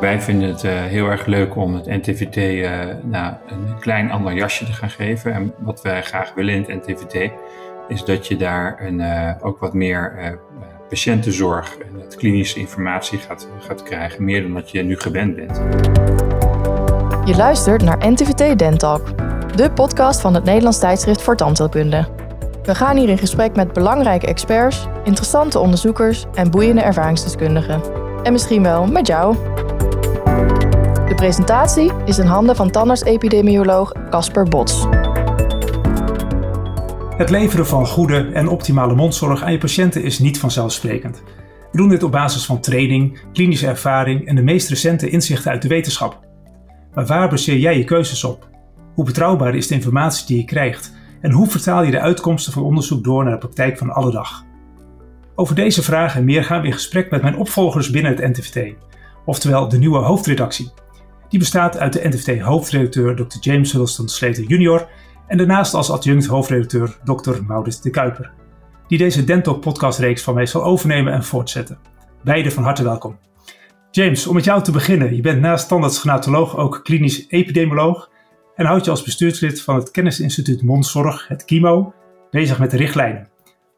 Wij vinden het uh, heel erg leuk om het NTVT uh, nou, een klein ander jasje te gaan geven. En wat wij graag willen in het NTVT is dat je daar een, uh, ook wat meer patiëntenzorg en het klinische informatie gaat, gaat krijgen. Meer dan dat je nu gewend bent. Je luistert naar NTVT Dentalk, de podcast van het Nederlands tijdschrift voor tandheelkunde. We gaan hier in gesprek met belangrijke experts, interessante onderzoekers en boeiende ervaringsdeskundigen. En misschien wel met jou. Presentatie is in handen van tandarts-epidemioloog Casper Bots. Het leveren van goede en optimale mondzorg aan je patiënten is niet vanzelfsprekend. We doen dit op basis van training, klinische ervaring en de meest recente inzichten uit de wetenschap. Maar waar baseer jij je keuzes op? Hoe betrouwbaar is de informatie die je krijgt? En hoe vertaal je de uitkomsten van onderzoek door naar de praktijk van alle dag? Over deze vragen en meer gaan we in gesprek met mijn opvolgers binnen het NTVT, oftewel de nieuwe hoofdredactie. Die bestaat uit de NTVT-hoofdredacteur Dr. James Huddleston Slater Jr. en daarnaast als adjunct hoofdredacteur Dr. Maurits de Kuiper, die deze Dental podcastreeks van mij zal overnemen en voortzetten. Beide van harte welkom. James, om met jou te beginnen. Je bent naast tandarts ook klinisch epidemioloog en houdt je als bestuurslid van het Kennisinstituut Mondzorg, het KIMO, bezig met de richtlijnen.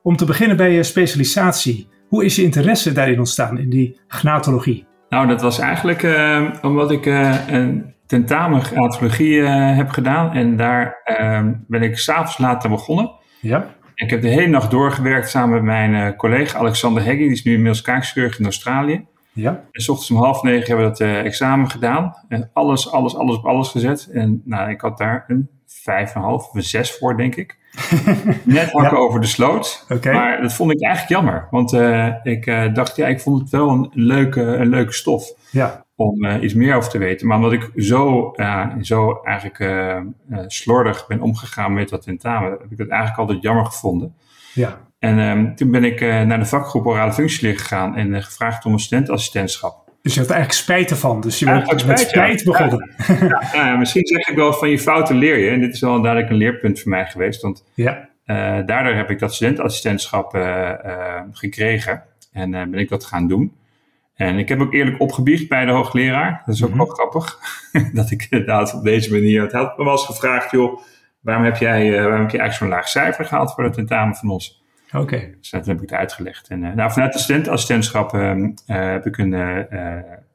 Om te beginnen bij je specialisatie. Hoe is je interesse daarin ontstaan, in die gnatologie? Nou, dat was eigenlijk uh, omdat ik uh, een tentamen gnatologie uh, heb gedaan. En daar ehm, ben ik s'avonds later begonnen. Ja. Ik heb de hele nacht doorgewerkt samen met mijn collega Alexander Heggie. Die is nu inmiddels kaakchirurg in Australië. Ja. En s ochtends om half negen hebben we dat examen gedaan. En alles, alles, alles op alles gezet. En nou, ik had daar een vijf en een half, een zes voor, denk ik. Net hakken over de sloot. Maar dat vond ik eigenlijk jammer. Want uh, ik uh, dacht, ja, ik vond het wel een leuke, een leuke stof. Ja. Om uh, iets meer over te weten. Maar omdat ik zo, zo eigenlijk slordig ben omgegaan met dat tentamen, heb ik dat eigenlijk altijd jammer gevonden. Ja. En um, toen ben ik naar de vakgroep orale functieleer gegaan en gevraagd om een studentassistentschap. Dus je had eigenlijk spijt ervan. Dus je bent spijt, met spijt begonnen. Ja. Ja, misschien zeg ik wel van je fouten leer je. En dit is wel duidelijk een leerpunt voor mij geweest. Want ja. uh, daardoor heb ik dat studentassistentschap uh, uh, gekregen. En ben ik dat gaan doen. En ik heb ook eerlijk opgebiecht bij de hoogleraar. Dat is ook mm -hmm. wel grappig. dat ik inderdaad op deze manier... Het had me wel eens gevraagd, joh... Waarom heb jij waarom heb je eigenlijk zo'n laag cijfer gehaald voor het tentamen van ons? Oké. Okay. Dus dat heb ik het uitgelegd. En, uh, nou, vanuit de studentassistentschap uh, uh, heb ik een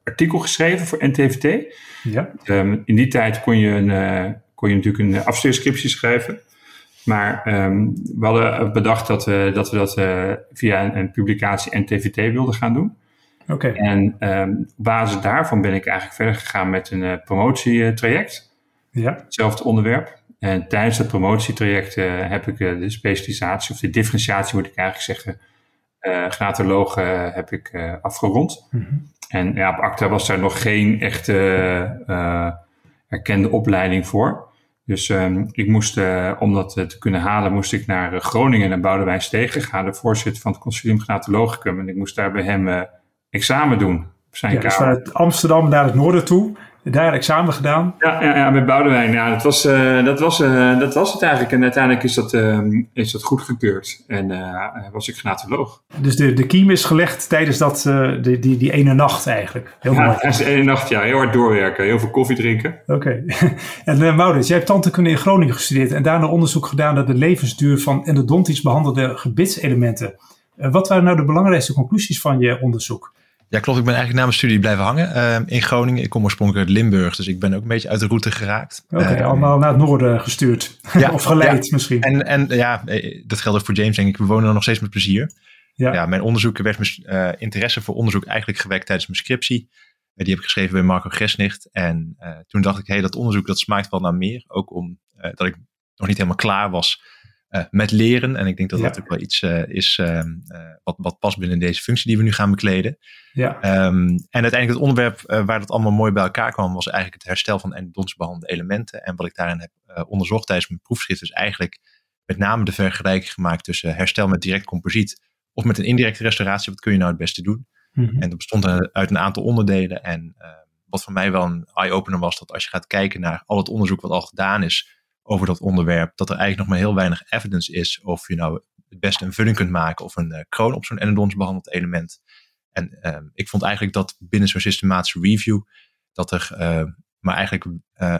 artikel geschreven voor NTVT. Ja. Um, in die tijd kon je, een, kon je natuurlijk een afstudeerscriptie schrijven. Maar um, we hadden bedacht dat we dat, we dat via een, een, publicatie NTVT wilden gaan doen. Oké. Okay. En op basis daarvan ben ik eigenlijk verder gegaan met een promotietraject. Ja. Hetzelfde onderwerp. En tijdens het promotietraject uh, heb ik uh, de specialisatie, of de differentiatie moet ik eigenlijk zeggen, uh, gnatoloog heb ik afgerond. Mm -hmm. En ja, op ACTA was daar nog geen echte erkende opleiding voor. Dus um, ik moest, om dat te kunnen halen, moest ik naar Groningen, naar Boudewijn Stegen gaan, de voorzitter van het Consilium Gnatologicum. En ik moest daar bij hem examen doen. Op zijn ja, dus vanuit Amsterdam naar het noorden toe daar examen gedaan. Ja, ja, ja met Boudewijn. Ja, dat, was, uh, dat, was, uh, dat was het eigenlijk. En uiteindelijk is dat, uh, is dat goedgekeurd. En was ik gnatoloog. Dus de, de kiem is gelegd tijdens dat, die, die, die ene nacht eigenlijk. Heel ja, tijdens de ene nacht, ja. Heel hard doorwerken. Heel veel koffie drinken. Oké. Okay. en uh, Maurits, jij hebt tandheelkunde in Groningen gestudeerd. En daarna onderzoek gedaan naar de levensduur van endodontisch behandelde gebitselementen. wat waren nou de belangrijkste conclusies van je onderzoek? Ja, klopt. Ik ben eigenlijk na mijn studie blijven hangen uh, in Groningen. Ik kom oorspronkelijk uit Limburg, dus ik ben ook een beetje uit de route geraakt. Oké, okay, uh, allemaal naar het noorden gestuurd. Ja, of geleid ja. misschien. En, en ja, dat geldt ook voor James, denk ik. We wonen er nog steeds met plezier. Ja, ja mijn onderzoek werd mijn uh, interesse voor onderzoek eigenlijk gewekt tijdens mijn scriptie. die heb ik geschreven bij Marco Gresnicht. En toen dacht ik, hé, hey, dat onderzoek dat smaakt wel naar meer. Ook omdat ik nog niet helemaal klaar was uh, met leren. En ik denk dat ja. dat ook wel iets uh, is uh, wat, wat past binnen deze functie die we nu gaan bekleden. Ja. Um, en uiteindelijk het onderwerp waar dat allemaal mooi bij elkaar kwam, was eigenlijk het herstel van endodontisch behandelde elementen. En wat ik daarin heb onderzocht tijdens mijn proefschrift is eigenlijk met name de vergelijking gemaakt tussen herstel met direct composiet of met een indirecte restauratie. Wat kun je nou het beste doen? Mm -hmm. En dat bestond uit een aantal onderdelen. En wat voor mij wel een eye-opener was, dat als je gaat kijken naar al het onderzoek wat al gedaan is, over dat onderwerp, dat er eigenlijk nog maar heel weinig evidence is of je nou het beste een vulling kunt maken of een uh, kroon op zo'n endodontisch behandeld element. En ehm, ik vond eigenlijk dat binnen zo'n systematische review, dat er maar eigenlijk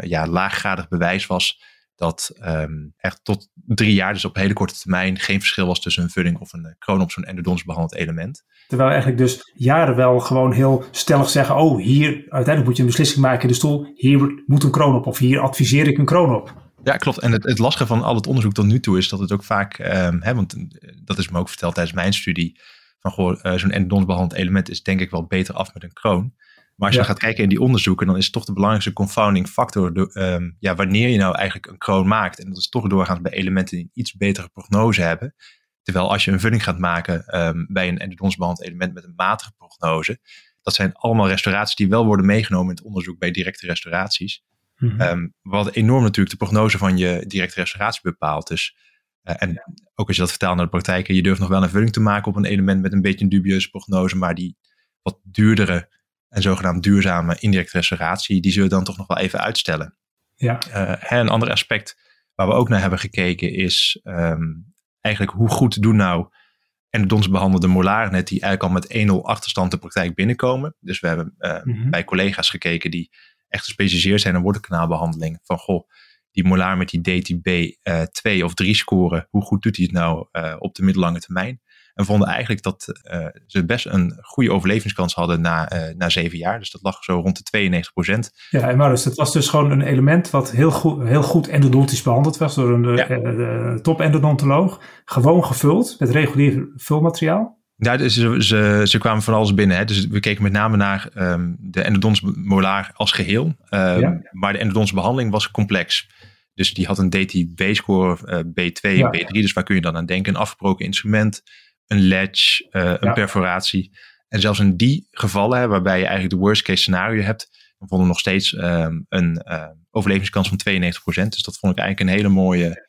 ja, laaggradig bewijs was dat um, echt tot drie jaar, dus op hele korte termijn, geen verschil was tussen een vulling of een kroon op zo'n endodons behandeld element. Terwijl eigenlijk dus jaren wel gewoon heel stellig zeggen, oh hier, uiteindelijk moet je een beslissing maken in de stoel, hier moet een kroon op of hier adviseer ik een kroon op. Ja, klopt. En het, het lastige van al het onderzoek tot nu toe is dat het ook vaak, um, hè, want eh, dat is me ook verteld tijdens mijn studie, van goh, uh, zo'n endodonsbehandeld element is denk ik wel beter af met een kroon. Maar als je gaat kijken in die onderzoeken, dan is toch de belangrijkste confounding factor de, um, ja, wanneer je nou eigenlijk een kroon maakt. En dat is toch doorgaans bij elementen die een iets betere prognose hebben. Terwijl als je een vulling gaat maken um, bij een endodonsbehandeld element met een matige prognose, dat zijn allemaal restauraties die wel worden meegenomen in het onderzoek bij directe restauraties. Mm -hmm. wat enorm natuurlijk de prognose van je directe restauratie bepaalt. Dus, uh, en ook als je dat vertaalt naar de praktijk, je durft nog wel een vulling te maken op een element met een beetje een dubieuze prognose, maar die wat duurdere en zogenaamd duurzame indirecte restauratie, die zullen we dan toch nog wel even uitstellen. Ja. Uh, een ander aspect waar we ook naar hebben gekeken is um, eigenlijk hoe goed doen nou endodontisch behandelde molaren net die eigenlijk al met 1-0 achterstand de praktijk binnenkomen. Dus we hebben uh, mm -hmm. bij collega's gekeken die echt gespecialiseerd zijn in wortelkanaalbehandeling. Van goh, die molaar met die DTB uh, 2 of 3 scoren, hoe goed doet hij het nou uh, op de middellange termijn? En vonden eigenlijk dat uh, ze best een goede overlevingskans hadden na, na zeven jaar. Dus dat lag zo rond de 92 procent. Ja, en Maurits, dat was dus gewoon een element wat heel goed, heel goed endodontisch behandeld was door een ja. uh, top endodontoloog. Gewoon gevuld met regulier vulmateriaal. Ja, dus ze, ze, ze, kwamen van alles binnen. Hè. Dus we keken met name naar um, de endodontische molaar als geheel. Um, ja. Maar de endodontische behandeling was complex. Dus die had een DTB-score uh, B2 ja. en B3. Dus waar kun je dan aan denken? Een afgebroken instrument, een ledge, uh, een ja. perforatie. En zelfs in die gevallen, hè, waarbij je eigenlijk de worst case scenario hebt, dan vonden we nog steeds um, een uh, overlevingskans van 92%. Dus dat vond ik eigenlijk een hele mooie,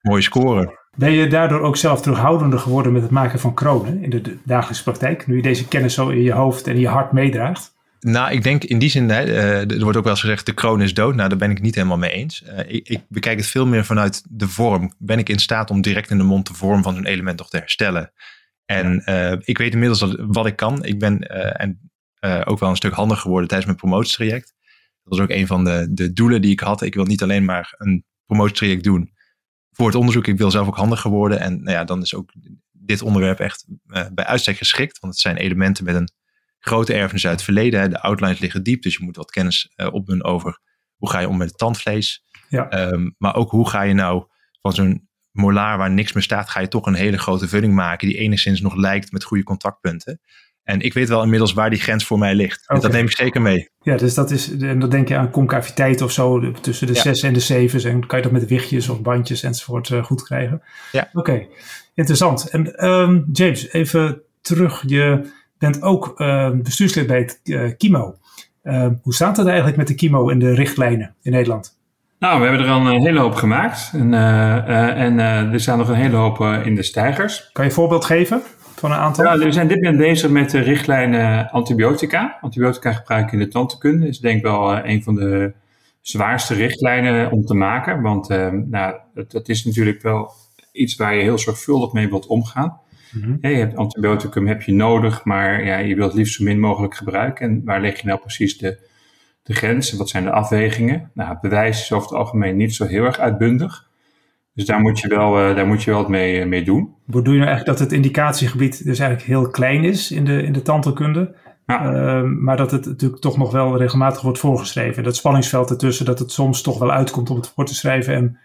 mooie score. Ben je daardoor ook zelf terughoudender geworden met het maken van kronen in de dagelijkse praktijk? Nu je deze kennis zo in je hoofd en in je hart meedraagt? Nou, ik denk in die zin, hè, uh, er wordt ook wel eens gezegd, de kroon is dood. Nou, daar ben ik niet helemaal mee eens. Uh, ik, ik, bekijk het veel meer vanuit de vorm. Ben ik in staat om direct in de mond de vorm van zo'n element nog te herstellen? En uh, ik weet inmiddels dat, wat ik kan. Ik ben en, ook wel een stuk handiger geworden tijdens mijn promotietraject. Dat was ook een van de, de doelen die ik had. Ik wil niet alleen maar een promotietraject doen voor het onderzoek. Ik wil zelf ook handiger worden. En nou ja, dan is ook dit onderwerp echt bij uitstek geschikt. Want het zijn elementen met een grote erfenis uit het verleden. De outlines liggen diep, dus je moet wat kennis uh, opdoen over hoe ga je om met het tandvlees. Ja. Um, maar ook hoe ga je nou van zo'n molaar waar niks meer staat, ga je toch een hele grote vulling maken die enigszins nog lijkt met goede contactpunten. En ik weet wel inmiddels waar die grens voor mij ligt. Okay. En dat neem ik zeker mee. Ja, dus dat is, en dan denk je aan concaviteit of zo, tussen de ja. 6 en de 7. En kan je dat met wichtjes of bandjes enzovoort uh, goed krijgen. Ja. Oké, okay. interessant. En um, James, even terug. Je bent ook uh, bestuurslid bij het uh, KIMO. Uh, hoe staat het eigenlijk met de KIMO en de richtlijnen in Nederland? Nou, we hebben er al een hele hoop gemaakt. En, en er staan nog een hele hoop in de stijgers. Kan je een voorbeeld geven van een aantal? Ja, we zijn dit moment bezig met de richtlijnen antibiotica. Antibiotica gebruik in de tandheelkunde is denk ik wel een van de zwaarste richtlijnen om te maken. Want nou, dat, dat is natuurlijk wel iets waar je heel zorgvuldig mee wilt omgaan. Mm-hmm. je hebt antibioticum heb je nodig, maar ja, je wilt het liefst zo min mogelijk gebruiken. En waar leg je nou precies de, de grens? Wat zijn de afwegingen? Nou, het bewijs is over het algemeen niet zo heel erg uitbundig. Dus daar moet je wel, uh, daar moet je wel wat mee, uh, mee doen. Bedoel je nou eigenlijk dat het indicatiegebied dus eigenlijk heel klein is in de, in de tandheelkunde? Ja. Uh, maar dat het natuurlijk toch nog wel regelmatig wordt voorgeschreven. Dat spanningsveld ertussen, dat het soms toch wel uitkomt om het voor te schrijven. En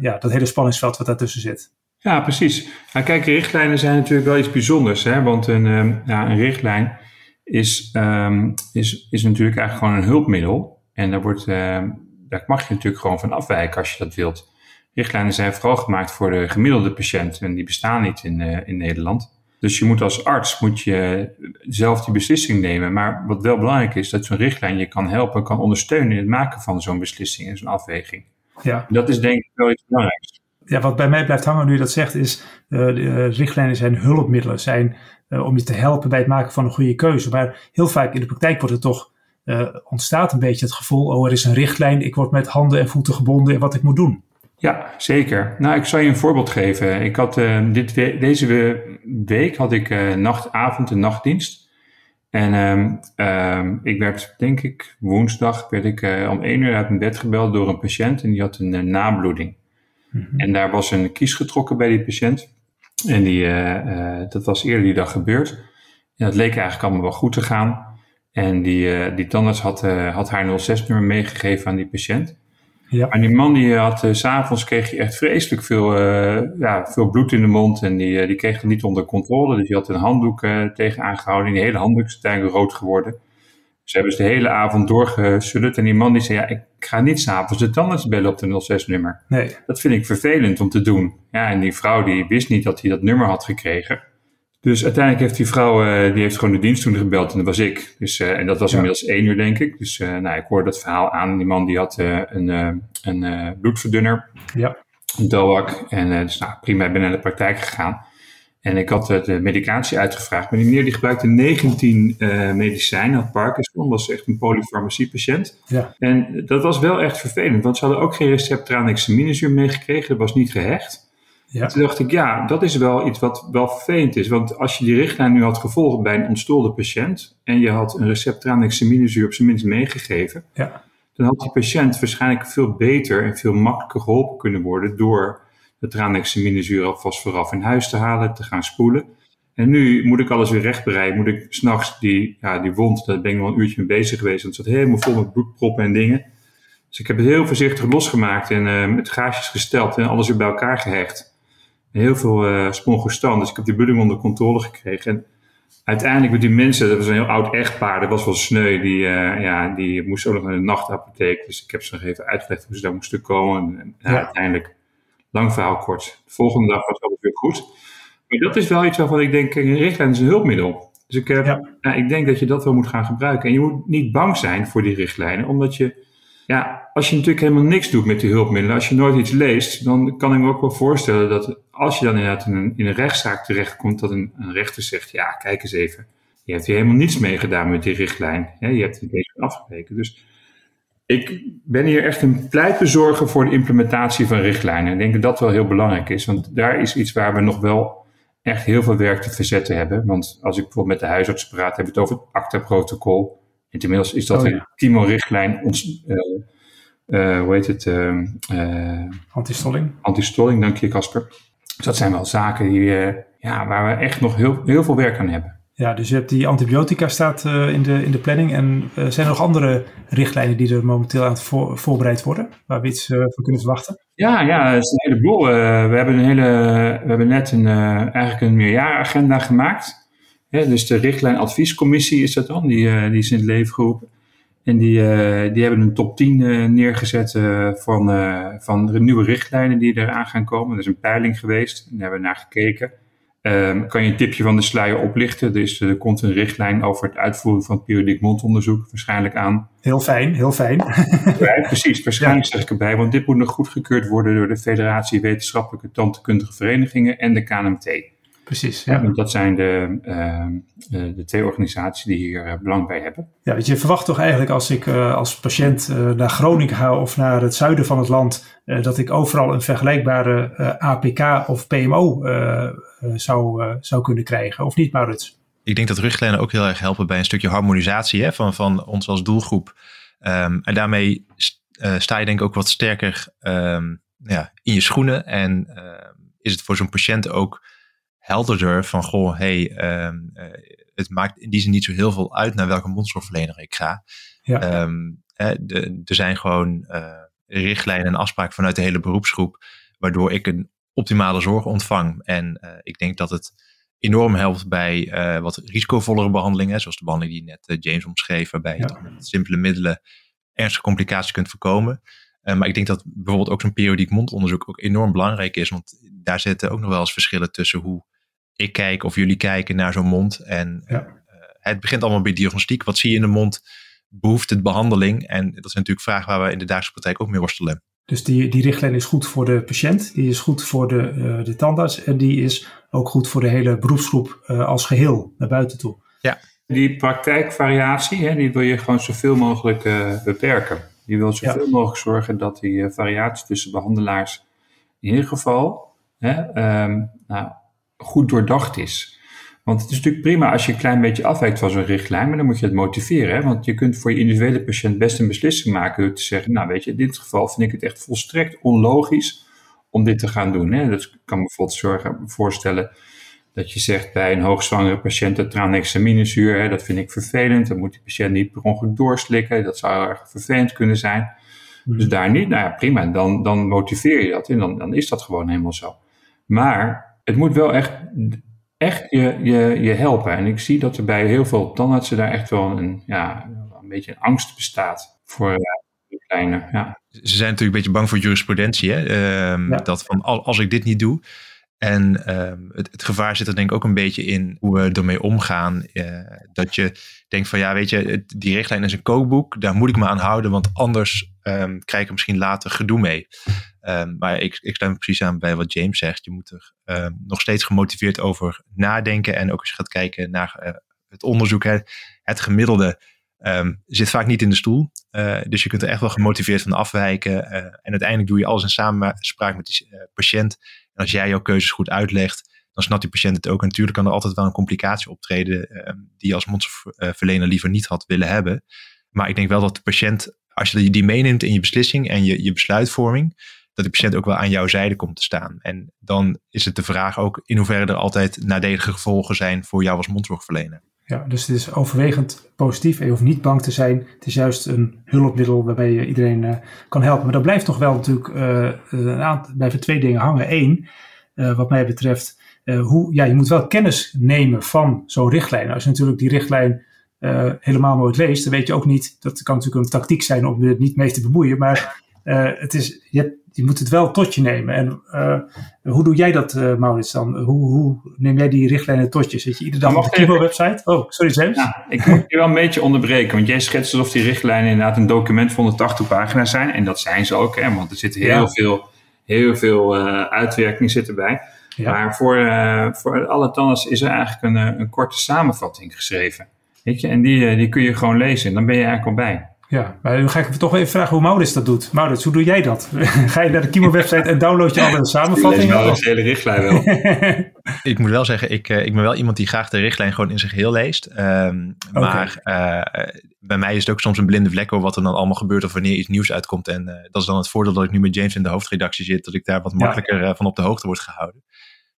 ja, dat hele spanningsveld wat daartussen zit. Ja, precies. Nou, kijk, richtlijnen zijn natuurlijk wel iets bijzonders. Hè? Want een, um, ja, een richtlijn is, um, is, is natuurlijk eigenlijk gewoon een hulpmiddel. En daar, wordt, daar mag je natuurlijk gewoon van afwijken als je dat wilt. Richtlijnen zijn vooral gemaakt voor de gemiddelde patiënt. En die bestaan niet in, uh, in Nederland. Dus je moet als arts moet je zelf die beslissing nemen. Maar wat wel belangrijk is, dat zo'n richtlijn je kan helpen, kan ondersteunen in het maken van zo'n beslissing en zo'n afweging. Ja. En dat is denk ik wel iets belangrijks ja, wat bij mij blijft hangen nu je dat zegt, is uh, de uh, richtlijnen zijn hulpmiddelen, zijn uh, om je te helpen bij het maken van een goede keuze. Maar heel vaak in de praktijk wordt er toch ontstaat een beetje het gevoel, oh er is een richtlijn, ik word met handen en voeten gebonden in wat ik moet doen. Ja, zeker. Nou, ik zal je een voorbeeld geven. Ik had, uh, dit deze week had ik uh, nacht, avond en nachtdienst. En um, ik werd, denk ik, woensdag werd ik uh, om één uur uit mijn bed gebeld door een patiënt en die had een nabloeding. Mm -hmm. En daar was een kies getrokken bij die patiënt. En die, dat was eerder die dag gebeurd. En dat leek eigenlijk allemaal wel goed te gaan. En die, die tandarts had, had haar 06-nummer meegegeven aan die patiënt. Ja. En die man die had, uh, s'avonds kreeg hij echt vreselijk veel, uh, ja, veel bloed in de mond. En die, uh, die kreeg het niet onder controle. Dus die had een handdoek tegen aangehouden. En die hele handdoek is uiteindelijk rood geworden. Ze hebben dus de hele avond doorgesudderd. En die man die zei, ja, ik ga niet s'avonds de tandarts bellen op de 06-nummer. Nee. Dat vind ik vervelend om te doen. Ja, en die vrouw die wist niet dat hij dat nummer had gekregen. Dus uiteindelijk heeft die vrouw, uh, die heeft gewoon de dienst toen gebeld en dat was ik. Dus, uh, en dat was ja. inmiddels één uur, denk ik. Dus uh, nou, ik hoorde dat verhaal aan. Die man die had een, een bloedverdunner, ja. een DOAC. En dus nou, prima, ik ben naar de praktijk gegaan. En ik had de medicatie uitgevraagd. Maar die meneer die gebruikte 19 medicijnen, had Parkinson, was echt een polyfarmacie-patiënt. Ja. En dat was wel echt vervelend, want ze hadden ook geen recept meegekregen. Dat was niet gehecht. Ja. Toen dacht ik, ja, dat is wel iets wat wel vervelend is. Want als je die richtlijn nu had gevolgd bij een ontstolde patiënt en je had een recept tranexaminezuur op zijn minst meegegeven, ja. dan had die patiënt waarschijnlijk veel beter en veel makkelijker geholpen kunnen worden door de tranexaminezuur alvast vooraf in huis te halen, te gaan spoelen. En nu moet ik alles weer rechtbereiden. Moet ik s'nachts die, ja, die wond, daar ben ik nog een uurtje mee bezig geweest. Want het zat helemaal vol met bloedproppen en dingen. Dus ik heb het heel voorzichtig losgemaakt en uh, met gaasjes gesteld en alles weer bij elkaar gehecht heel veel uh, spongestan. Dus ik heb die bloeding onder controle gekregen. En uiteindelijk met die mensen, dat was een heel oud echtpaar, dat was wel sneu, die, uh, ja, die moest ook nog naar de nachtapotheek. Dus ik heb ze nog even uitgelegd hoe ze daar moesten komen. En, ja. uiteindelijk, lang verhaal kort. De volgende dag was alles weer goed. Maar dat is wel iets waarvan ik denk, een richtlijn is een hulpmiddel. Dus ik, heb, ja. ja. ik denk dat je dat wel moet gaan gebruiken. En je moet niet bang zijn voor die richtlijnen, omdat je ja, als je natuurlijk helemaal niks doet met die hulpmiddelen, als je nooit iets leest, dan kan ik me ook wel voorstellen dat als je dan inderdaad in een, in een rechtszaak terechtkomt, dat een, rechter zegt, ja, kijk eens even, je hebt hier helemaal niets mee gedaan met die richtlijn. je hebt het deze afgekeken. Dus ik ben hier echt een pleitbezorger voor de implementatie van richtlijnen. Ik denk dat dat wel heel belangrijk is, want daar is iets waar we nog wel echt heel veel werk te verzetten hebben. Want als ik bijvoorbeeld met de huisarts praat, hebben we het over het ACTA-protocol. Inmiddels is dat oh, een TIMO-richtlijn. Ons, uh, uh, hoe heet het? Uh, antistolling. Antistolling, dank je Casper. Dus dat zijn wel zaken die, ja, waar we echt nog heel, heel veel werk aan hebben. Ja, dus je hebt die antibiotica staat in, de, in de planning. En zijn er nog andere richtlijnen die er momenteel aan het voor, voorbereid worden? Waar we iets van kunnen verwachten? Ja, ja, het is een heleboel. we, hebben een hele, we hebben net een, eigenlijk een meerjarenagenda gemaakt dus de richtlijn adviescommissie is dat dan, die, uh, die is in het leven geroepen. En die, uh, die hebben een top 10 uh, eh, neergezet van, van nieuwe richtlijnen die eraan gaan komen. Er is een peiling geweest, daar hebben we naar gekeken. Um, kan je een tipje van de sluier oplichten? Dus er komt een richtlijn over het uitvoeren van periodiek mondonderzoek waarschijnlijk aan. Heel fijn, heel fijn. Ja, precies, waarschijnlijk zeg ik erbij, want dit moet nog goedgekeurd worden door de Federatie Wetenschappelijke Tandkundige Verenigingen en de KNMT. Precies. Ja. want dat zijn de, uh, de twee organisaties die hier uh, belang bij hebben. Ja, weet je, verwacht toch eigenlijk als ik uh, als patiënt naar Groningen ga of naar het zuiden van het land, dat ik overal een vergelijkbare APK of PMO zou, zou kunnen krijgen, of niet, Maurits? Ik denk dat richtlijnen ook heel erg helpen bij een stukje harmonisatie hè, van, van ons als doelgroep. Um, en daarmee sta je denk ik ook wat sterker um, ja, in je schoenen en is het voor zo'n patiënt ook helderder van, goh, hey, ehm, eh, het maakt in die zin niet zo heel veel uit naar welke mondzorgverlener ik ga. Ja. Um, de, er zijn gewoon uh, richtlijnen en afspraken vanuit de hele beroepsgroep, waardoor ik een optimale zorg ontvang. En uh, ik denk dat het enorm helpt bij wat risicovollere behandelingen, zoals de behandeling die net James omschreef, waarbij je toch met simpele middelen ernstige complicaties kunt voorkomen. maar ik denk dat bijvoorbeeld ook zo'n periodiek mondonderzoek ook enorm belangrijk is, want daar zitten ook nog wel eens verschillen tussen hoe ik kijk of jullie kijken naar zo'n mond. En ja. uh, het begint allemaal bij diagnostiek. Wat zie je in de mond? Behoeft het behandeling? En dat zijn natuurlijk vragen waar we in de dagelijkse praktijk ook mee worstelen. Dus die, die richtlijn is goed voor de patiënt, die is goed voor de, uh, de tandarts en die is ook goed voor de hele beroepsgroep uh, als geheel naar buiten toe. Ja, die praktijkvariatie, hè, die wil je gewoon zoveel mogelijk beperken. Je wil zoveel ja. mogelijk zorgen dat die variatie tussen behandelaars in ieder geval hè, ehm, nou, goed doordacht is. Want het is natuurlijk prima als je een klein beetje afwijkt van zo'n richtlijn, maar dan moet je het motiveren. Hè? Want je kunt voor je individuele patiënt best een beslissing maken door te zeggen, nou weet je, in dit geval vind ik het echt volstrekt onlogisch om dit te gaan doen. Hè? Dat kan me bijvoorbeeld zorgen, voorstellen dat je zegt bij een hoogzwangere patiënt dat tranexaminezuur, hè, dat vind ik vervelend, dan moet die patiënt niet per ongeluk doorslikken, dat zou erg vervelend kunnen zijn. Hmm. Dus daar niet, nou ja, prima, dan, dan motiveer je dat en dan, dan is dat gewoon helemaal zo. Maar het moet wel echt, echt je, je, je helpen. En ik zie dat er bij heel veel tandartsen daar echt wel een, ja, een beetje een angst bestaat voor uh, kleine. Ja. Ze zijn natuurlijk een beetje bang voor jurisprudentie. Hè? Ehm, dat van als ik dit niet doe, en ehm, het, het, gevaar zit er denk ik ook een beetje in hoe we ermee omgaan. Uh, dat je denkt van ja, weet je, die richtlijn is een kookboek, daar moet ik me aan houden, want anders um, krijg ik misschien later gedoe mee. Um, maar ik, ik sluit me precies aan bij wat James zegt. Je moet er nog steeds gemotiveerd over nadenken. En ook als je gaat kijken naar uh, het onderzoek, hè, het gemiddelde zit vaak niet in de stoel. Uh, dus je kunt er echt wel gemotiveerd van afwijken. Uh, en uiteindelijk doe je alles in samenspraak met die patiënt als jij jouw keuzes goed uitlegt, dan snapt die patiënt het ook. En natuurlijk kan er altijd wel een complicatie optreden die je als mondzorgverlener liever niet had willen hebben. Maar ik denk wel dat de patiënt, als je die meeneemt in je beslissing en je, je besluitvorming, dat de patiënt ook wel aan jouw zijde komt te staan. En dan is het de vraag ook in hoeverre er altijd nadelige gevolgen zijn voor jou als mondzorgverlener. Ja, dus het is overwegend positief en je hoeft niet bang te zijn. Het is juist een hulpmiddel waarmee je iedereen uh, kan helpen. Maar dat blijft toch wel natuurlijk uh, blijven twee dingen hangen. Eén, wat mij betreft, hoe, ja, je moet wel kennis nemen van zo'n richtlijn. Als je natuurlijk die richtlijn helemaal nooit leest, dan weet je ook niet, dat kan natuurlijk een tactiek zijn om er niet mee te bemoeien. Maar het is, je hebt je moet het wel tot je nemen. En uh, hoe doe jij dat, uh, Maurits, dan? Hoe, hoe, neem jij die richtlijnen tot je? Zit je iedere dag op de Kibo-website? Oh, sorry James. Ja, ik moet je wel een beetje onderbreken, want jij schetst alsof die richtlijnen inderdaad een document van 180 pagina's zijn. En dat zijn ze ook, hè, want er zit heel ja. veel, heel veel uh, uitwerking zit erbij. Ja. Maar voor, voor alle tandarts is er eigenlijk een, een korte samenvatting geschreven. Weet je? En die, die kun je gewoon lezen en dan ben je eigenlijk al bij. Ja, maar dan ga ik toch even vragen hoe Maurits dat doet. Maurits, hoe doe jij dat? ga je naar de Kimo-website en download je alle samenvattingen? Ik wel de hele richtlijn wel. ik moet wel zeggen, ik, ik ben wel iemand die graag de richtlijn gewoon in zijn geheel leest. Um, okay. Maar uh, bij mij is het ook soms een blinde vlek over wat er dan allemaal gebeurt of wanneer iets nieuws uitkomt. En uh, dat is dan het voordeel dat ik nu met James in de hoofdredactie zit, dat ik daar wat makkelijker ja. van op de hoogte word gehouden.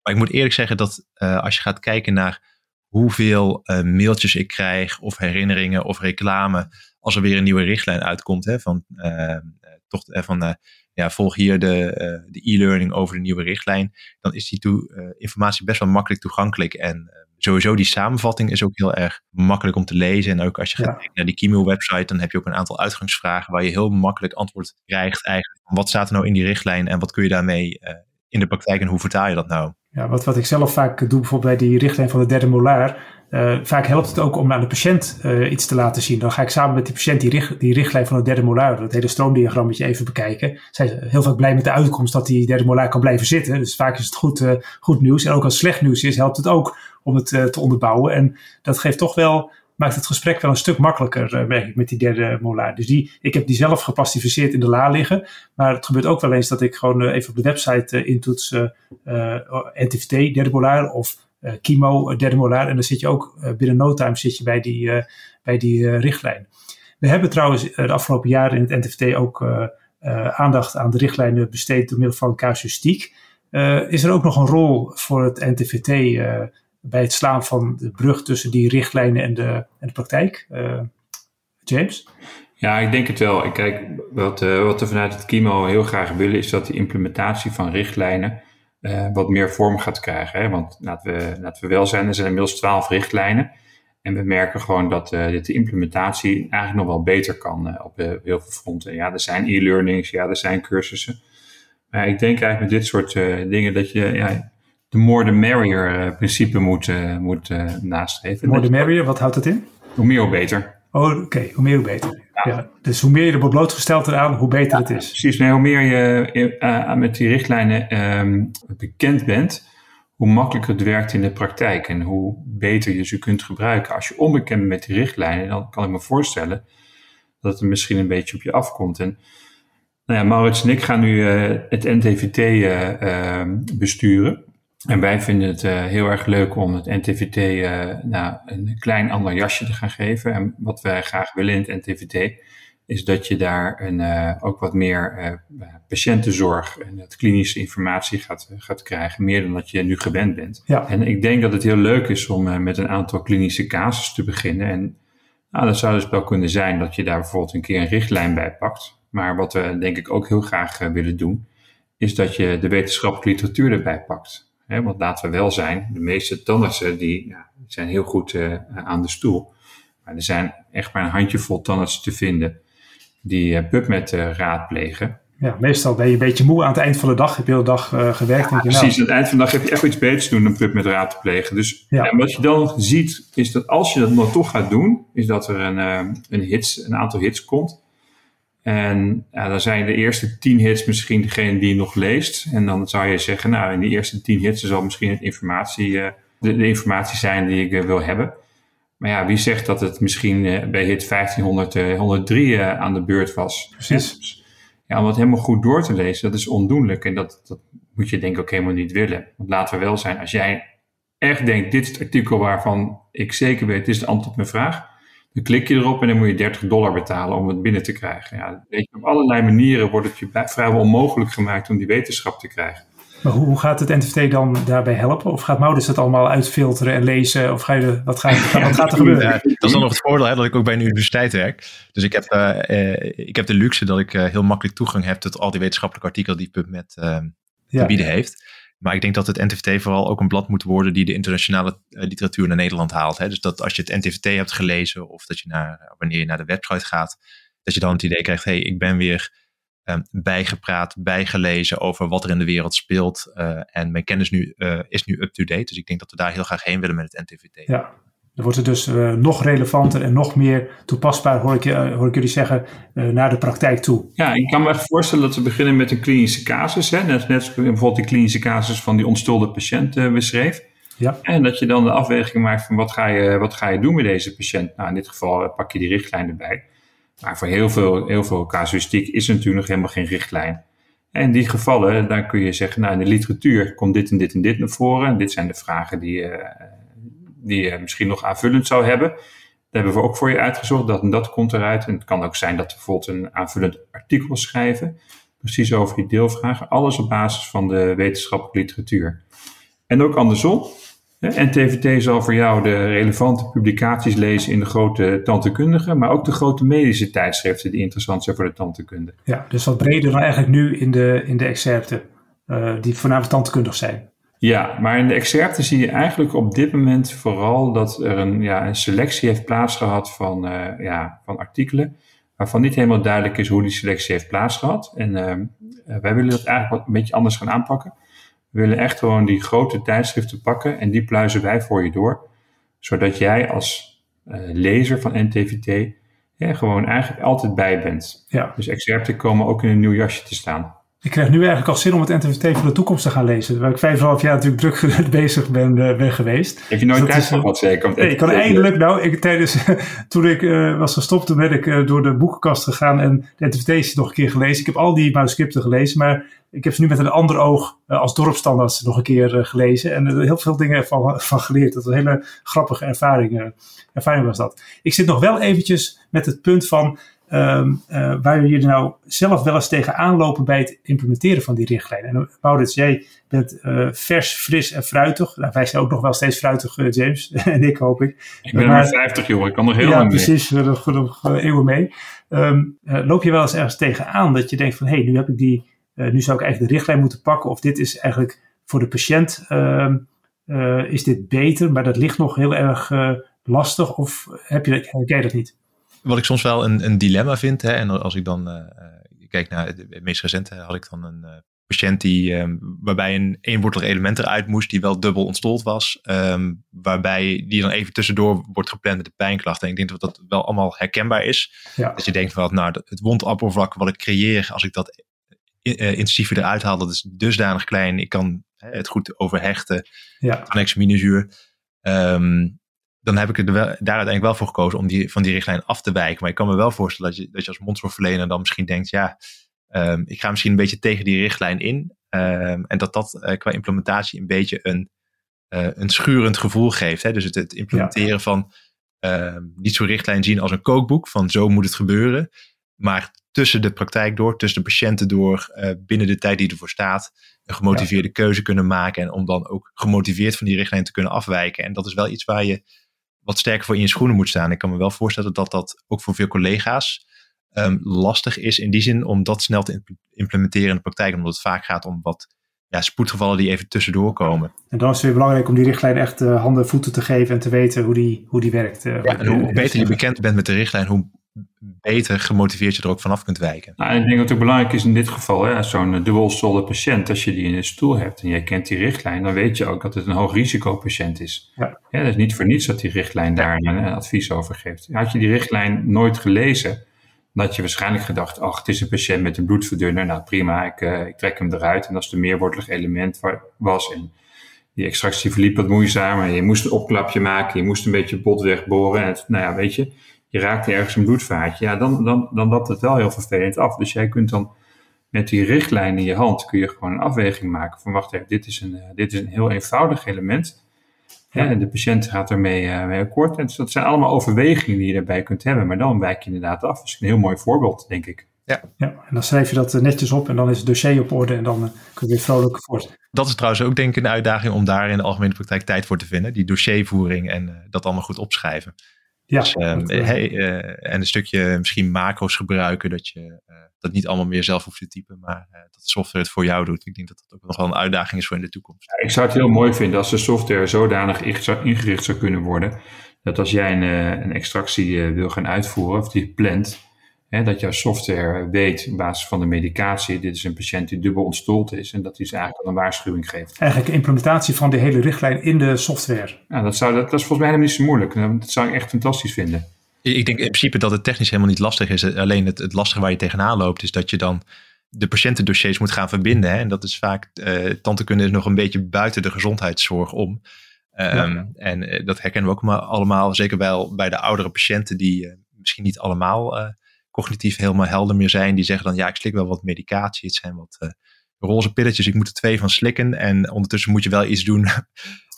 Maar ik moet eerlijk zeggen dat als je gaat kijken naar hoeveel mailtjes ik krijg of herinneringen of reclame als er weer een nieuwe richtlijn uitkomt, hè, van, uh, toch, uh, van ja, volg hier de, de e-learning over de nieuwe richtlijn, dan is die toe, informatie best wel makkelijk toegankelijk. En sowieso die samenvatting is ook heel erg makkelijk om te lezen. En ook als je gaat kijken naar die Kimo-website, dan heb je ook een aantal uitgangsvragen waar je heel makkelijk antwoord krijgt eigenlijk. Wat staat er nou in die richtlijn en wat kun je daarmee in de praktijk en hoe vertaal je dat nou? Ja, wat, wat ik zelf vaak doe, bijvoorbeeld bij die richtlijn van de derde molaar. Uh, vaak helpt het ook om aan de patiënt uh, iets te laten zien. Dan ga ik samen met die patiënt die, richt, die richtlijn van de derde molaar, dat hele stroomdiagrammetje even bekijken. Zij zijn heel vaak blij met de uitkomst dat die derde molaar kan blijven zitten. Dus vaak is het goed, uh, goed nieuws. En ook als het slecht nieuws is, helpt het ook om het te onderbouwen. En dat geeft toch wel maakt het gesprek wel een stuk makkelijker, merk ik, met die derde molaar. Dus die, ik heb die zelf geplastificeerd in de la liggen. Maar het gebeurt ook wel eens dat ik gewoon even op de website intoets NTVT, derde molaar, of chemo, derde molaar. En dan zit je ook binnen no time zit je bij die, bij die richtlijn. We hebben trouwens de afgelopen jaren in het NTVT ook aandacht aan de richtlijnen besteed door middel van casuïstiek. is er ook nog een rol voor het NTVT bij het slaan van de brug tussen die richtlijnen en de, en de praktijk? James? Ja, ik denk het wel. Kijk, wat, wat we vanuit het chemo heel graag willen, is dat de implementatie van richtlijnen uh, wat meer vorm gaat krijgen. Hè? Want laten we, laten we wel zijn, er zijn inmiddels twaalf richtlijnen. En we merken gewoon dat uh, de implementatie eigenlijk nog wel beter kan op heel veel fronten. Ja, er zijn e-learnings, ja, er zijn cursussen. Maar ik denk eigenlijk met dit soort dingen dat je ja, de more the merrier principe moet, moet nastreven. More the merrier, wat houdt dat in? Hoe meer, hoe beter. Oh, oké, hoe meer, hoe beter. Ja. Dus hoe meer je er wordt blootgesteld eraan, hoe beter het is. Precies, nee, hoe meer je uh, met die richtlijnen um, bekend bent, hoe makkelijker het werkt in de praktijk en hoe beter je ze kunt gebruiken. Als je onbekend bent met die richtlijnen, dan kan ik me voorstellen dat het misschien een beetje op je afkomt. En Nou ja, Maurits en ik gaan nu het NTVT besturen. En wij vinden het heel erg leuk om het NTVT nou, een klein ander jasje te gaan geven. En wat wij graag willen in het NTVT is dat je daar een, uh, ook wat meer uh, patiëntenzorg en het klinische informatie gaat, gaat krijgen, meer dan dat je nu gewend bent. Ja. En ik denk dat het heel leuk is om uh, met een aantal klinische casussen te beginnen. En nou, dat zou dus wel kunnen zijn dat je daar bijvoorbeeld een keer een richtlijn bij pakt. Maar wat we denk ik ook heel graag willen doen, is dat je de wetenschappelijke literatuur erbij pakt. Want laten we wel zijn, de meeste tandartsen die ja, zijn heel goed aan de stoel. Maar er zijn echt maar een handjevol tandartsen te vinden die uh, PubMed uh, raadplegen. Ja, meestal ben je een beetje moe aan het eind van de dag. Heb je de hele dag uh, gewerkt. Ja, je, precies, nou, aan het eind van de dag heb je echt iets beters te doen dan PubMed raad te plegen. Dus ja. en wat je dan ziet, is dat als je dat nog toch gaat doen, is dat er een, een, hits, een aantal hits komt. En ja, dan zijn de eerste tien hits misschien degene die je nog leest. En dan zou je zeggen, nou, in die eerste tien hits zal misschien het informatie, de, de, informatie zijn die ik wil hebben. Maar ja, wie zegt dat het misschien uh, bij hit 1503 uh, uh, aan de beurt was? Precies. Dus, ja, om het helemaal goed door te lezen, dat is ondoenlijk. En dat, dat moet je denk ik ook helemaal niet willen. Want laten we wel zijn, als jij echt denkt, dit is het artikel waarvan ik zeker weet, dit is het antwoord op mijn vraag. Dan klik je erop en dan moet je 30 dollar betalen om het binnen te krijgen. Ja, weet je, op allerlei manieren wordt het je vrijwel onmogelijk gemaakt om die wetenschap te krijgen. Maar hoe, hoe gaat het NTVT dan daarbij helpen? Of gaat Maudis het allemaal uitfilteren en lezen? Of ga je, wat, ga je, wat gaat er gebeuren? Ja, dat is dan nog het voordeel hè, dat ik ook bij een universiteit werk. Dus ik heb, uh, ik heb de luxe dat ik uh, heel makkelijk toegang heb tot al die wetenschappelijke artikelen die PubMed uh, te bieden heeft. Maar ik denk dat het NTVT vooral ook een blad moet worden die de internationale literatuur naar Nederland haalt. Hè. Dus dat als je het NTVT hebt gelezen of dat je naar, wanneer je naar de website gaat, dat je dan het idee krijgt, hé, hey, ik ben weer Ehm, bijgepraat, bijgelezen over wat er in de wereld speelt. Uh, en mijn kennis nu, uh, is nu up-to-date. Dus ik denk dat we daar heel graag heen willen met het NTVT. Ja, dan wordt het dus uh, nog relevanter en nog meer toepasbaar, hoor ik, hoor ik jullie zeggen, naar de praktijk toe. Ja, ik kan me echt voorstellen dat we beginnen met een klinische casus. Hè? Net, net bijvoorbeeld die klinische casus van die onstolde patiënt beschreef. Ja. En dat je dan de afweging maakt van wat ga, je, wat ga je doen met deze patiënt. Nou, in dit geval pak je die richtlijn erbij. Maar voor heel veel, heel veel casuïstiek is er natuurlijk nog helemaal geen richtlijn. En in die gevallen, dan kun je zeggen, nou in de literatuur komt dit en dit en dit naar voren. En dit zijn de vragen die, die je misschien nog aanvullend zou hebben. Daar hebben we ook voor je uitgezocht, dat en dat komt eruit. En het kan ook zijn dat we bijvoorbeeld een aanvullend artikel schrijven. Precies over die deelvragen. Alles op basis van de wetenschappelijke literatuur. En ook andersom. En TVT zal voor jou de relevante publicaties lezen in de grote tandheelkundige, maar ook de grote medische tijdschriften die interessant zijn voor de tandheelkunde. Ja, dus wat breder dan eigenlijk nu in de, in de excerpten, uh, die voornamelijk tandheelkundig zijn. Ja, maar in de excerpten zie je eigenlijk op dit moment vooral dat er een, ja, een selectie heeft plaatsgehad van, uh, ja, van artikelen, waarvan niet helemaal duidelijk is hoe die selectie heeft plaatsgehad. En uh, wij willen dat eigenlijk wat een beetje anders gaan aanpakken. We willen echt gewoon die grote tijdschriften pakken en die pluizen wij voor je door. Zodat jij als uh, lezer van NTVT ja, gewoon eigenlijk altijd bij bent. Ja. Dus excerpten komen ook in een nieuw jasje te staan. Ik krijg nu eigenlijk al zin om het NTVT voor de toekomst te gaan lezen. Waar ik vijf en half jaar natuurlijk druk bezig ben, uh, ben geweest. Heb je nooit dus tijd gehad zeker? Nee, ik kan eindelijk, nou, ik, tijdens, toen ik uh, was gestopt, toen ben ik uh, door de boekenkast gegaan en de NTVT nog een keer gelezen. Ik heb al die manuscripten gelezen, maar ik heb ze nu met een ander oog als dorpstandarts nog een keer gelezen. En er heel veel dingen van, van geleerd. Dat was een hele grappige ervaring, ervaring was dat. Ik zit nog wel eventjes met het punt van um, uh, waar jullie nou zelf wel eens tegen aanlopen bij het implementeren van die richtlijn. En Maurits, jij bent uh, vers, fris en fruitig. Nou, wij zijn ook nog wel steeds fruitig, uh, James. en ik hoop ik. Ik ben maar 50 joh, ik kan nog heel ja, lang mee. Ja, precies, nog genoeg eeuwen mee. Um, loop je wel eens ergens tegenaan dat je denkt van, hé, hey, nu heb ik die, nu zou ik eigenlijk de richtlijn moeten pakken. Of dit is eigenlijk voor de patiënt, um, is dit beter, maar dat ligt nog heel erg lastig. Of heb je, herken je dat niet? Wat ik soms wel een, een dilemma vind. Hè, en als ik dan uh, kijk naar het meest recente, had ik dan een uh, patiënt die, um, waarbij een eenwortelig element eruit moest, die wel dubbel ontstold was. Um, waarbij die dan even tussendoor wordt gepland met de pijnklachten. En ik denk dat dat wel allemaal herkenbaar is. Ja. Dat je denkt van, nou, het wondoppervlak wat ik creëer, als ik dat uh, intensiever eruit haal, dat is dusdanig klein. Ik kan het goed overhechten. Ja. Annexaminozuur. Um, dan heb ik er wel, daar uiteindelijk wel voor gekozen om die, van die richtlijn af te wijken. Maar ik kan me wel voorstellen dat je, dat je als mondzorgverlener dan misschien denkt, ja, Ehm, ik ga misschien een beetje tegen die richtlijn in. Ehm, en dat dat uh, qua implementatie een beetje een, uh, een schurend gevoel geeft. Hè? Dus het, het implementeren van ehm, niet zo'n richtlijn zien als een kookboek van zo moet het gebeuren. Maar tussen de praktijk door, tussen de patiënten door, uh, binnen de tijd die ervoor staat, een gemotiveerde keuze kunnen maken. En om dan ook gemotiveerd van die richtlijn te kunnen afwijken. En dat is wel iets waar je wat sterker voor in je schoenen moet staan. Ik kan me wel voorstellen dat dat ook voor veel collega's um, lastig is in die zin om dat snel te implementeren in de praktijk. Omdat het vaak gaat om wat ja, spoedgevallen die even tussendoor komen. En dan is het weer belangrijk om die richtlijn echt uh, handen en voeten te geven en te weten hoe die, hoe die werkt. Uh, ja, en hoe beter je bekend bent met de richtlijn, hoe beter gemotiveerd je er ook vanaf kunt wijken. Nou, ik denk dat het belangrijk is in dit geval, zo'n dubbelstolle patiënt, als je die in de stoel hebt en jij kent die richtlijn, dan weet je ook dat het een hoog risico patiënt is. Ja. ja dat is niet voor niets dat die richtlijn daar een advies over geeft. Had je die richtlijn nooit gelezen, dan had je waarschijnlijk gedacht, ach, het is een patiënt met een bloedverdunner. Nou prima, ik, uh, ik trek hem eruit. En als het een meerwortelig element was en die extractie verliep wat moeizamer. Je moest een opklapje maken, je moest een beetje bot wegboren. En nou ja, weet je, je raakte ergens een bloedvaatje. Ja, dan, dan, dan loopt het wel heel vervelend af. Dus jij kunt dan met die richtlijn in je hand, kun je gewoon een afweging maken van, wacht even, dit is een, uh, dit is een heel eenvoudig element. Ja. En de patiënt gaat ermee uh, mee akkoord. En dat zijn allemaal overwegingen die je daarbij kunt hebben. Maar dan wijk je inderdaad af. Dat is een heel mooi voorbeeld, denk ik. Ja. ja, en dan schrijf je dat eh, netjes op en dan is het dossier op orde en dan uh, kun je weer vrolijk voort. Dat is trouwens ook denk ik een uitdaging om daar in de algemene praktijk tijd voor te vinden. Die dossiervoering en uh, dat allemaal goed opschrijven. Ja, dus, um, hey, en een stukje misschien macro's gebruiken, dat je dat niet allemaal meer zelf hoeft te typen, maar uh, dat de software het voor jou doet. Ik denk dat dat ook nog wel een uitdaging is voor in de toekomst. Ja, ik zou het heel mooi vinden als de software zodanig ingericht zou kunnen worden, dat als jij een, eh, een extractie wil gaan uitvoeren, of die plant, hè, dat jouw software weet op basis van de medicatie, dit is een patiënt die dubbel ontstold is, en dat hij ze eigenlijk al een waarschuwing geeft. Eigenlijk implementatie van de hele richtlijn in de software. Ja, dat, zou, dat, dat is volgens mij helemaal niet zo moeilijk. Dat zou ik echt fantastisch vinden. Ik denk in principe dat het technisch helemaal niet lastig is. Alleen het, het lastige waar je tegenaan loopt is dat je dan de patiëntendossiers moet gaan verbinden. Hè? En dat is vaak, uh, tantekunde is nog een beetje buiten de gezondheidszorg om. Um, En uh, dat herkennen we ook maar allemaal, zeker wel bij de oudere patiënten die uh, misschien niet allemaal cognitief helemaal helder meer zijn. Die zeggen dan, ja, ik slik wel wat medicatie. Het zijn wat roze pilletjes, ik moet er twee van slikken. En ondertussen moet je wel iets doen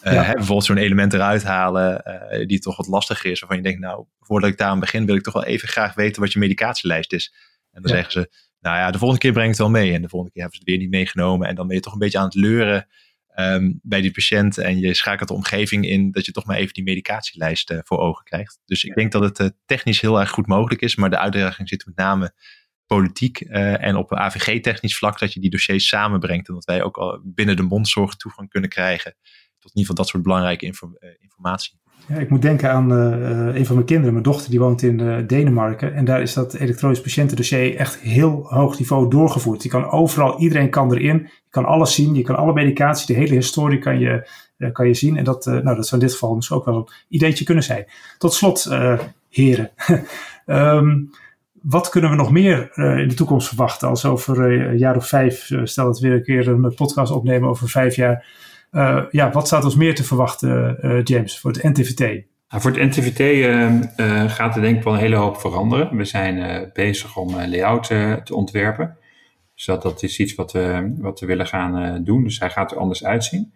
Uh, hè, bijvoorbeeld zo'n element eruit halen uh, die toch wat lastiger is. Waarvan je denkt, nou, voordat ik daar aan begin, wil ik toch wel even graag weten wat je medicatielijst is. En dan zeggen ze, nou ja, de volgende keer breng ik het wel mee. En de volgende keer hebben ze het weer niet meegenomen. En dan ben je toch een beetje aan het leuren um, bij die patiënt. En je schakelt de omgeving in dat je toch maar even die medicatielijst uh, voor ogen krijgt. Dus ik denk dat het technisch heel erg goed mogelijk is. Maar de uitdaging zit met name politiek en op AVG-technisch vlak dat je die dossiers samenbrengt. En dat wij ook al binnen de mondzorg toegang kunnen krijgen tot in ieder geval dat soort belangrijke eh, informatie. Ja, ik moet denken aan uh, een van mijn kinderen. Mijn dochter die woont in uh, Denemarken. En daar is dat elektronisch patiëntendossier echt heel hoog niveau doorgevoerd. Je kan overal, iedereen kan erin. Je kan alles zien. Je kan alle medicatie, de hele historie kan je, uh, kan je zien. En dat, nou, dat zou in dit geval misschien ook wel een ideetje kunnen zijn. Tot slot, heren. um, wat kunnen we nog meer in de toekomst verwachten? Als over een jaar of vijf, stel dat we weer een keer een podcast opnemen over vijf jaar uh, ja, wat staat ons meer te verwachten, uh, James, voor het NTVT? Nou, voor het NTVT uh, gaat er denk ik wel een hele hoop veranderen. We zijn bezig om layout te ontwerpen. Dus dat, is iets wat we, wat we willen gaan doen. Dus hij gaat er anders uitzien.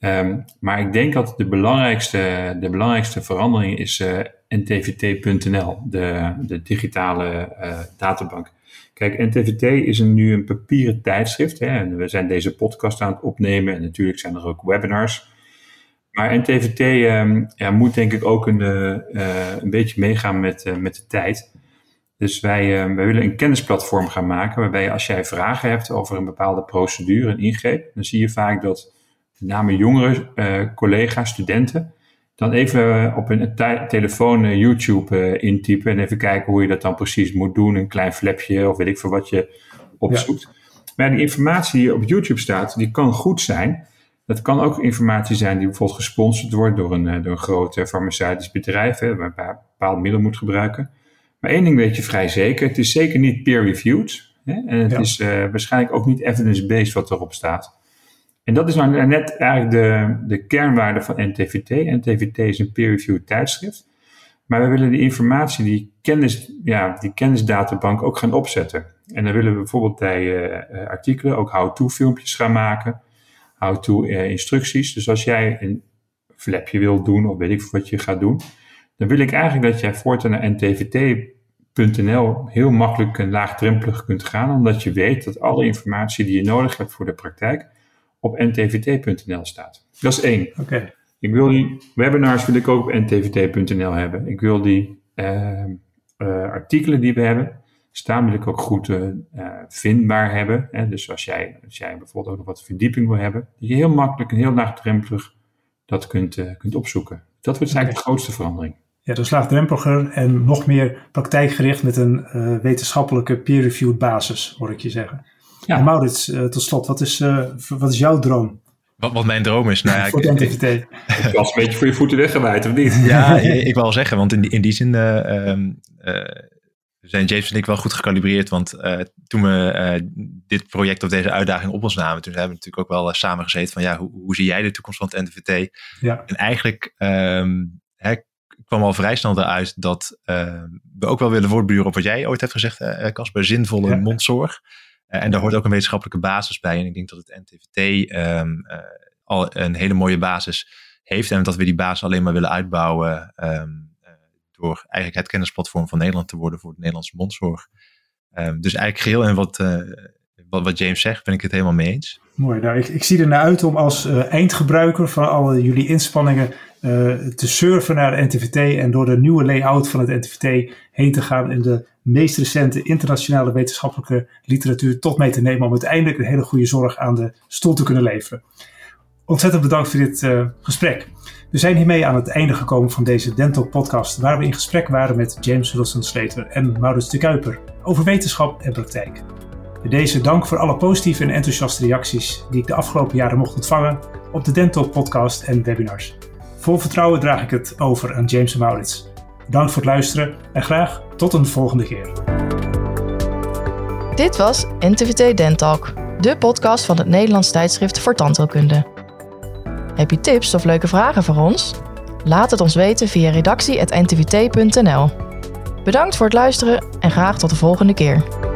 Um, maar ik denk dat de belangrijkste, de belangrijkste verandering is ntvt.nl, de, de digitale databank. Kijk, NTVT is nu een papieren tijdschrift. Hè, en we zijn deze podcast aan het opnemen en natuurlijk zijn er ook webinars. Maar NTVT um, ja, moet denk ik ook een, uh, een beetje meegaan met, uh, met de tijd. Dus wij, uh, wij willen een kennisplatform gaan maken waarbij als jij vragen hebt over een bepaalde procedure, een ingreep, dan zie je vaak dat met name jongere collega's, studenten, dan even eh, op een telefoon eh, YouTube eh, intypen en even kijken hoe je dat dan precies moet doen. Een klein flapje of weet ik veel wat je opzoekt. Maar die informatie die op YouTube staat, die kan goed zijn. Dat kan ook informatie zijn die bijvoorbeeld gesponsord wordt door een, door een groot farmaceutisch bedrijf, hè, waar een bepaald middel moet gebruiken. Maar één ding weet je vrij zeker, het is zeker niet peer-reviewed. En het is uh, waarschijnlijk ook niet evidence-based wat erop staat. En dat is nou net eigenlijk de, de kernwaarde van NTVT. NTVT is een peer-reviewed tijdschrift. Maar we willen die informatie, die, kennis, ja, die kennisdatabank ook gaan opzetten. En dan willen we bijvoorbeeld bij uh, artikelen ook how-to filmpjes gaan maken. How-to uh, instructies. Dus als jij een flapje wil doen of weet ik wat je gaat doen. Dan wil ik eigenlijk dat jij voortaan naar ntvt.nl heel makkelijk en laagdrempelig kunt gaan. Omdat je weet dat alle informatie die je nodig hebt voor de praktijk op ntvt.nl staat. Dat is één. Oké. Ik wil die webinars wil ik ook op ntvt.nl hebben. Ik wil die uh, uh, artikelen die we hebben staan wil ik ook goed uh, vindbaar hebben. Hè? Dus als jij, als jij bijvoorbeeld ook nog wat verdieping wil hebben, die je heel makkelijk en heel laagdrempelig dat kunt, kunt opzoeken. Dat wordt eigenlijk de grootste verandering. Ja, dus laagdrempeliger en nog meer praktijkgericht met een wetenschappelijke peer-reviewed basis, hoor ik je zeggen. Ja. En Maurits, tot slot, wat is, wat is jouw droom? Wat, wat mijn droom is? Nou ja, voor de NTVT. Ik was een beetje voor je voeten weggewijd, of niet? Ja, ik, ik wil wel zeggen, want in die, in die zin uh, zijn James en ik wel goed gecalibreerd. Want uh, toen we uh, dit project of deze uitdaging op ons namen, toen hebben we natuurlijk ook wel uh, samen gezeten van ja, hoe, hoe, zie jij de toekomst van het NVT? Ja. En eigenlijk um, hè, kwam al vrij snel eruit dat ehm, we ook wel willen voortburen op wat jij ooit hebt gezegd, Casper, zinvolle ja. mondzorg. En daar hoort ook een wetenschappelijke basis bij. En ik denk dat het NTVT um, al een hele mooie basis heeft en dat we die basis alleen maar willen uitbouwen door eigenlijk het kennisplatform van Nederland te worden voor de Nederlandse mondzorg. Um, dus eigenlijk geheel en wat, wat, James zegt, ben ik het helemaal mee eens. Mooi, nou, ik, zie er naar uit om als eindgebruiker van alle jullie inspanningen te surfen naar de NTVT en door de nieuwe layout van het NTVT heen te gaan en de meest recente internationale wetenschappelijke literatuur tot mee te nemen om uiteindelijk een hele goede zorg aan de stoel te kunnen leveren. Ontzettend bedankt voor dit gesprek. We zijn hiermee aan het einde gekomen van deze Dental Podcast, waar we in gesprek waren met James Wilson Slater en Maurits de Kuiper over wetenschap en praktijk. Bij deze dank voor alle positieve en enthousiaste reacties die ik de afgelopen jaren mocht ontvangen op de Dental Podcast en webinars. Vol vertrouwen draag ik het over aan James en Maurits. Bedankt voor het luisteren en graag tot een volgende keer. Dit was NTVT Dentalk, de podcast van het Nederlands tijdschrift voor tandheelkunde. Heb je tips of leuke vragen voor ons? Laat het ons weten via redactie.ntvt.nl. Bedankt voor het luisteren en graag tot de volgende keer.